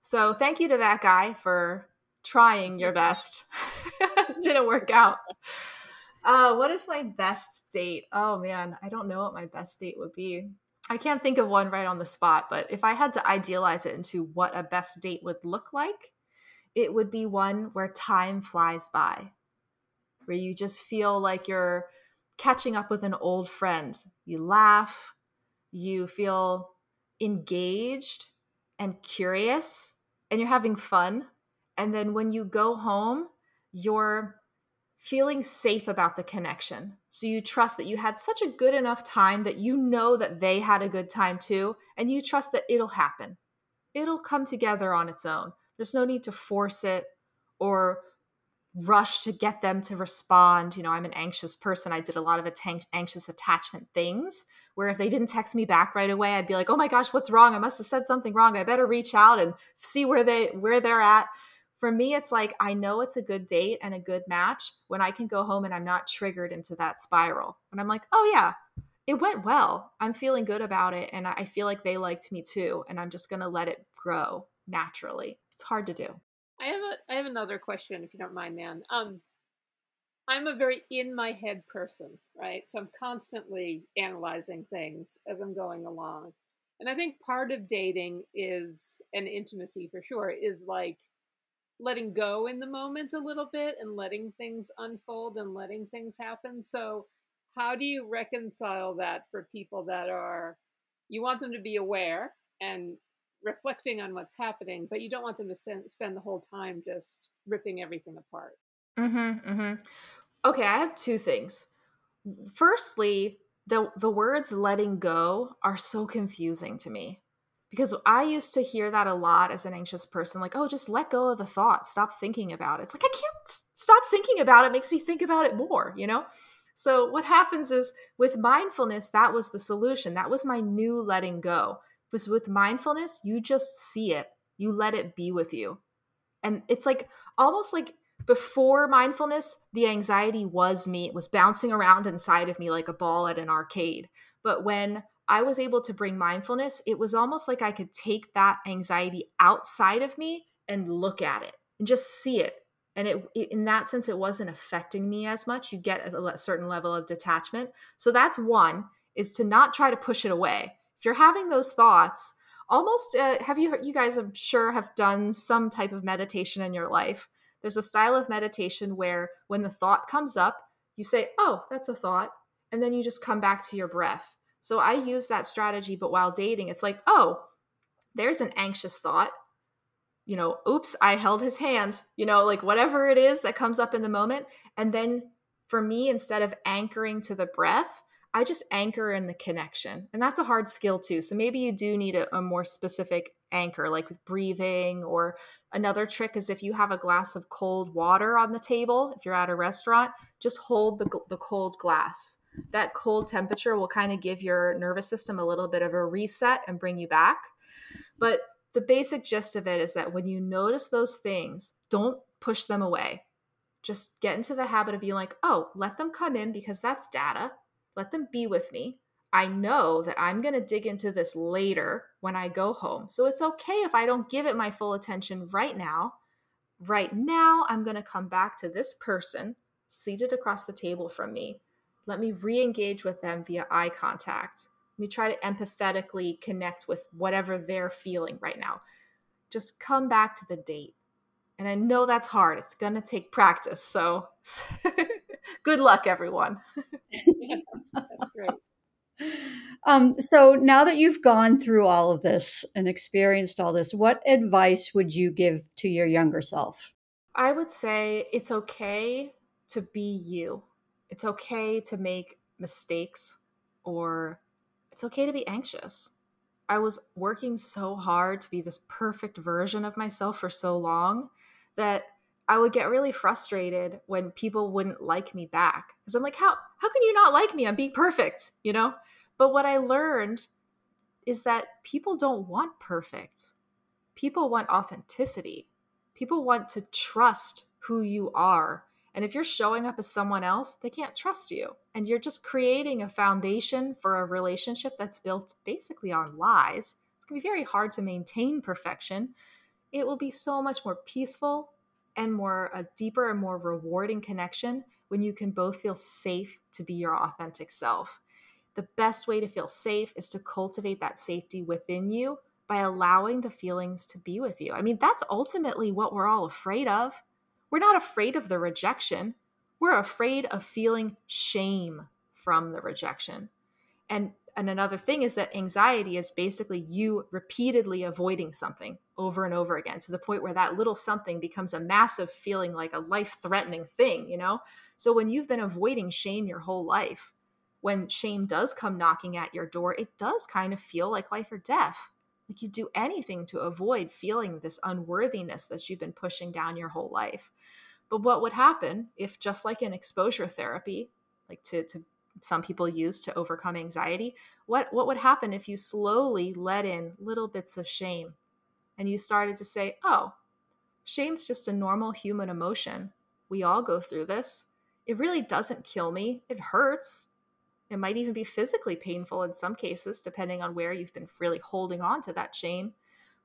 So thank you to that guy for trying your best. Didn't work out. Uh, what is my best date? Oh man, I don't know what my best date would be. I can't think of one right on the spot, but if I had to idealize it into what a best date would look like, it would be one where time flies by where you just feel like you're catching up with an old friend. You laugh, you feel engaged and curious, and you're having fun. And then when you go home, you're feeling safe about the connection. So you trust that you had such a good enough time that you know that they had a good time too, and you trust that it'll happen. It'll come together on its own. There's no need to force it or rush to get them to respond. You know, I'm an anxious person. I did a lot of anxious attachment things where if they didn't text me back right away, I'd be like, "Oh my gosh, what's wrong? I must have said something wrong. I better reach out and see where they where they're at." For me, it's like I know it's a good date and a good match when I can go home and I'm not triggered into that spiral. And I'm like, "Oh yeah, it went well. I'm feeling good about it and I feel like they liked me too, and I'm just going to let it grow naturally." It's hard to do. I have a I have another question, if you don't mind, man. Um, I'm a very in my head person, right? So I'm constantly analyzing things as I'm going along. And I think part of dating is an intimacy for sure is like letting go in the moment a little bit and letting things unfold and letting things happen. So how do you reconcile that for people that are you want them to be aware and reflecting on what's happening, but you don't want them to spend the whole time just ripping everything apart. Mm-hmm, mm-hmm. Okay, I have two things. Firstly, the the words letting go are so confusing to me because I used to hear that a lot as an anxious person like, "Oh, just let go of the thought. Stop thinking about it." It's like I can't stop thinking about it makes me think about it more, you know? So what happens is with mindfulness, that was the solution. That was my new letting go. Was with mindfulness, you just see it. You let it be with you. And it's like almost like before mindfulness, the anxiety was me. It was bouncing around inside of me like a ball at an arcade. But when I was able to bring mindfulness, it was almost like I could take that anxiety outside of me and look at it and just see it. And it, it in that sense, it wasn't affecting me as much. You get a certain level of detachment. So that's one is to not try to push it away. You're having those thoughts, almost uh, have you you guys I'm sure have done some type of meditation in your life there's a style of meditation where when the thought comes up, you say, Oh, that's a thought. And then you just come back to your breath. So I use that strategy, but while dating, it's like, Oh, there's an anxious thought. You know, oops, I held his hand, you know, like whatever it is that comes up in the moment. And then for me, instead of anchoring to the breath, I just anchor in the connection. And that's a hard skill too. So maybe you do need a, a more specific anchor, like with breathing. Or another trick is if you have a glass of cold water on the table, if you're at a restaurant, just hold the, the cold glass. That cold temperature will kind of give your nervous system a little bit of a reset and bring you back. But the basic gist of it is that when you notice those things, don't push them away. Just get into the habit of being like, oh, let them come in because that's data. Let them be with me. I know that I'm going to dig into this later when I go home. So it's okay if I don't give it my full attention right now. Right now, I'm going to come back to this person seated across the table from me. Let me re engage with them via eye contact. Let me try to empathetically connect with whatever they're feeling right now. Just come back to the date. And I know that's hard. It's going to take practice. So good luck, everyone. that's great. Um, so now that you've gone through all of this and experienced all this, what advice would you give to your younger self? I would say it's okay to be you. It's okay to make mistakes or it's okay to be anxious. I was working so hard to be this perfect version of myself for so long that I would get really frustrated when people wouldn't like me back. Because I'm like, how how can you not like me? I'm being perfect, you know? But what I learned is that people don't want perfect. People want authenticity. People want to trust who you are. And if you're showing up as someone else, they can't trust you. And you're just creating a foundation for a relationship that's built basically on lies. It's going to be very hard to maintain perfection. It will be so much more peaceful and more a deeper and more rewarding connection when you can both feel safe to be your authentic self. The best way to feel safe is to cultivate that safety within you by allowing the feelings to be with you. I mean, that's ultimately what we're all afraid of. We're not afraid of the rejection. We're afraid of feeling shame from the rejection. And and another thing is that anxiety is basically you repeatedly avoiding something over and over again to the point where that little something becomes a massive feeling like a life threatening thing, you know? So when you've been avoiding shame your whole life, when shame does come knocking at your door, it does kind of feel like life or death. Like you do anything to avoid feeling this unworthiness that you've been pushing down your whole life. But what would happen if, just like in exposure therapy, like to, to some people use to overcome anxiety what what would happen if you slowly let in little bits of shame? And you started to say oh shame's just a normal human emotion. We all go through this. It really doesn't kill me. It hurts. It might even be physically painful in some cases depending on where you've been really holding on to that shame.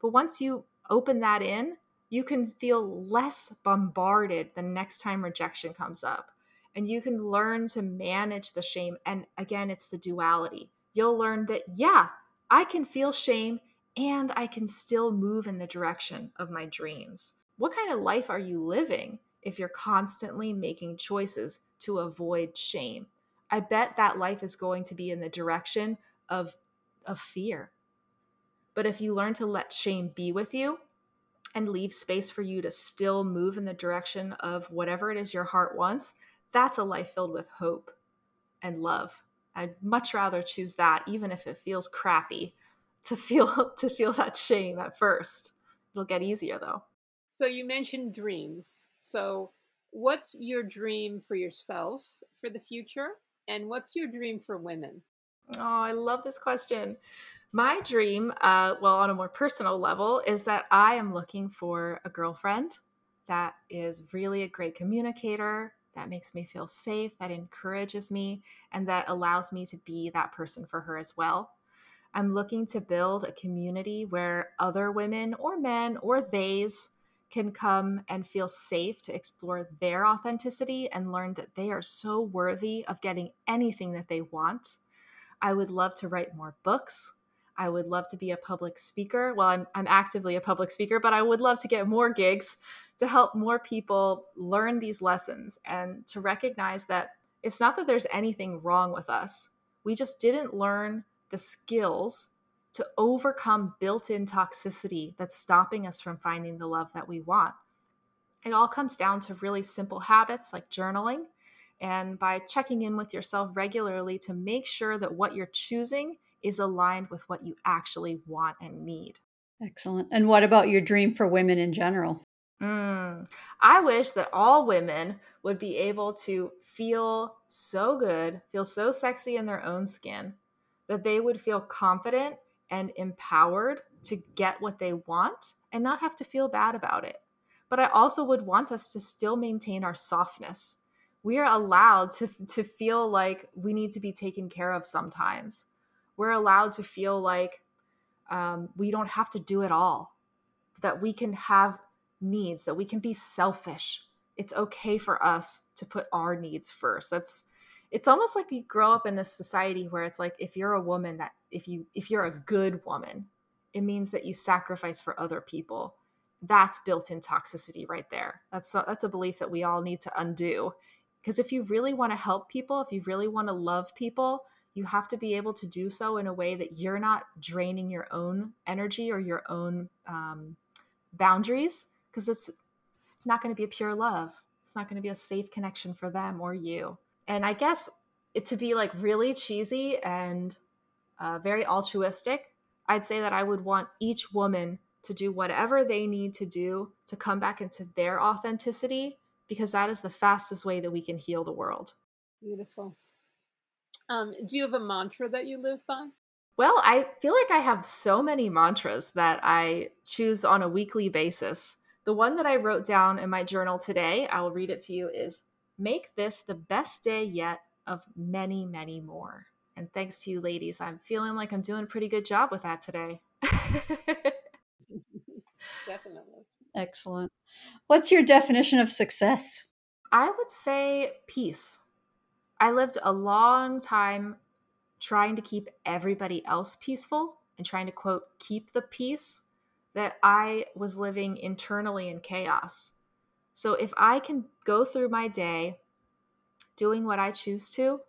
But once you open that in you can feel less bombarded the next time rejection comes up and you can learn to manage the shame. And again, it's the duality. You'll learn that, yeah, I can feel shame and I can still move in the direction of my dreams. What kind of life are you living if you're constantly making choices to avoid shame? I bet that life is going to be in the direction of, of fear. But if you learn to let shame be with you and leave space for you to still move in the direction of whatever it is your heart wants, that's a life filled with hope and love. I'd much rather choose that, even if it feels crappy, to feel to feel that shame at first. It'll get easier though. So you mentioned dreams. So what's your dream for yourself for the future? And what's your dream for women? Oh, I love this question. My dream, uh, well, on a more personal level, is that I am looking for a girlfriend that is really a great communicator, that makes me feel safe, that encourages me, and that allows me to be that person for her as well. I'm looking to build a community where other women or men or theys can come and feel safe to explore their authenticity and learn that they are so worthy of getting anything that they want. I would love to write more books. I would love to be a public speaker. Well, I'm, I'm actively a public speaker, but I would love to get more gigs to help more people learn these lessons and to recognize that it's not that there's anything wrong with us. We just didn't learn the skills to overcome built in toxicity that's stopping us from finding the love that we want. It all comes down to really simple habits like journaling and by checking in with yourself regularly to make sure that what you're choosing is aligned with what you actually want and need. Excellent. And what about your dream for women in general? Mm, I wish that all women would be able to feel so good, feel so sexy in their own skin, that they would feel confident and empowered to get what they want and not have to feel bad about it. But I also would want us to still maintain our softness. We are allowed to, to feel like we need to be taken care of sometimes. We're allowed to feel like um, we don't have to do it all, that we can have needs, that we can be selfish. It's okay for us to put our needs first. That's it's almost like you grow up in a society where it's like if you're a woman that if you if you're a good woman, it means that you sacrifice for other people. That's built-in toxicity right there. That's a, that's a belief that we all need to undo. Because if you really want to help people, if you really want to love people, you have to be able to do so in a way that you're not draining your own energy or your own um, boundaries because it's not going to be a pure love. It's not going to be a safe connection for them or you. And I guess it to be like really cheesy and uh, very altruistic, I'd say that I would want each woman to do whatever they need to do to come back into their authenticity because that is the fastest way that we can heal the world. Beautiful. Um, do you have a mantra that you live by? Well, I feel like I have so many mantras that I choose on a weekly basis. The one that I wrote down in my journal today, I will read it to you, is make this the best day yet of many, many more. And thanks to you, ladies, I'm feeling like I'm doing a pretty good job with that today. Definitely. Excellent. What's your definition of success? I would say peace. I lived a long time trying to keep everybody else peaceful and trying to quote keep the peace that I was living internally in chaos. So if I can go through my day doing what I choose to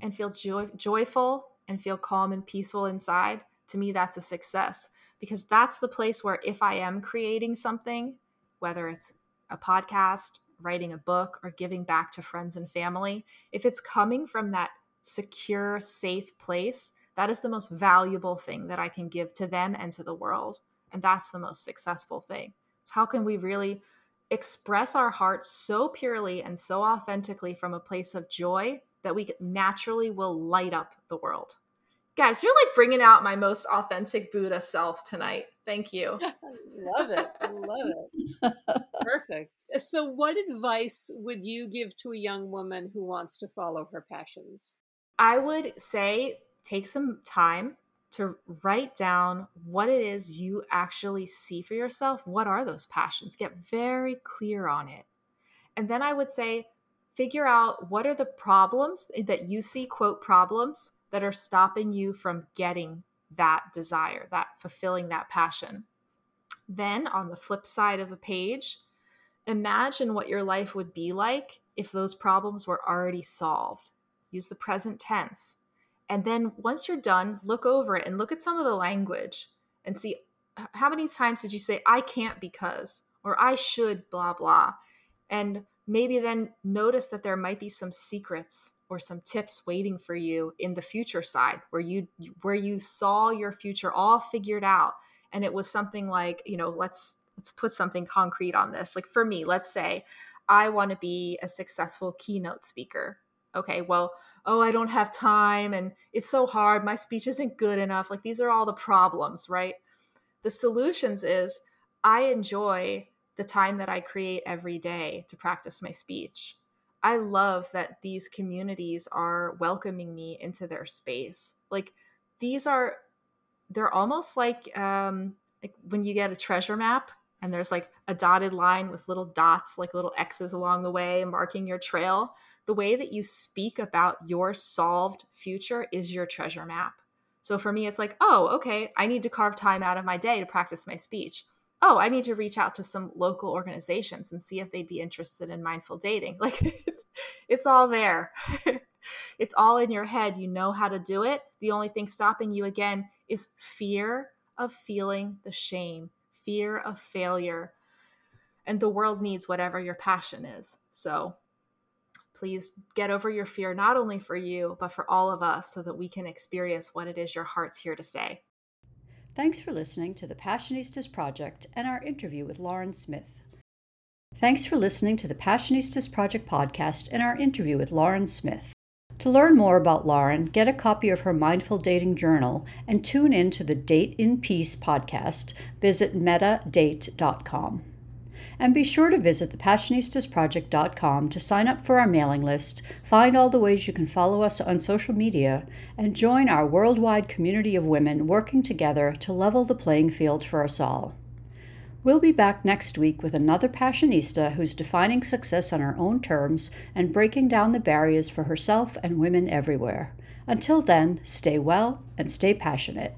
and feel joy- joyful and feel calm and peaceful inside, to me that's a success because that's the place where if I am creating something, whether it's a podcast, writing a book or giving back to friends and family, if it's coming from that secure, safe place, that is the most valuable thing that I can give to them and to the world. And that's the most successful thing. It's how can we really express our hearts so purely and so authentically from a place of joy that we naturally will light up the world. Guys, you're like bringing out my most authentic Buddha self tonight. Thank you. love it. I love it. Perfect. So, what advice would you give to a young woman who wants to follow her passions? I would say take some time to write down what it is you actually see for yourself. What are those passions? Get very clear on it. And then I would say, figure out what are the problems that you see, quote, problems that are stopping you from getting that desire, that fulfilling that passion. Then on the flip side of the page, imagine what your life would be like if those problems were already solved. Use the present tense. And then once you're done, look over it and look at some of the language and see how many times did you say, I can't because, or I should, blah, blah. And maybe then notice that there might be some secrets or some tips waiting for you in the future side where you where you saw your future all figured out. And it was something like you know let's let's put something concrete on this. Like for me let's say i want to be a successful keynote speaker. Okay well oh i don't have time and it's so hard my speech isn't good enough like these are all the problems right the solutions is i enjoy the time that i create every day to practice my speech I love that these communities are welcoming me into their space. Like these are they're almost like um like when you get a treasure map and there's like a dotted line with little dots like little x's along the way marking your trail the way that you speak about your solved future is your treasure map so for me it's like oh okay i need to carve time out of my day to practice my speech oh, I need to reach out to some local organizations and see if they'd be interested in mindful dating. Like it's it's all there. it's all in your head. You know how to do it. The only thing stopping you again is fear of feeling the shame, fear of failure. And the world needs whatever your passion is. So please get over your fear, not only for you, but for all of us, so that we can experience what it is your heart's here to say. Thanks for listening to the Passionistas Project and our interview with Lauren Smith. Thanks for listening to the Passionistas Project podcast and our interview with Lauren Smith. To learn more about Lauren, get a copy of her Mindful Dating Journal and tune in to the Date in Peace podcast. Visit mettadate.com. And be sure to visit thepassionistasproject.com to sign up for our mailing list, find all the ways you can follow us on social media, and join our worldwide community of women working together to level the playing field for us all. We'll be back next week with another Passionista who's defining success on her own terms and breaking down the barriers for herself and women everywhere. Until then, stay well and stay passionate.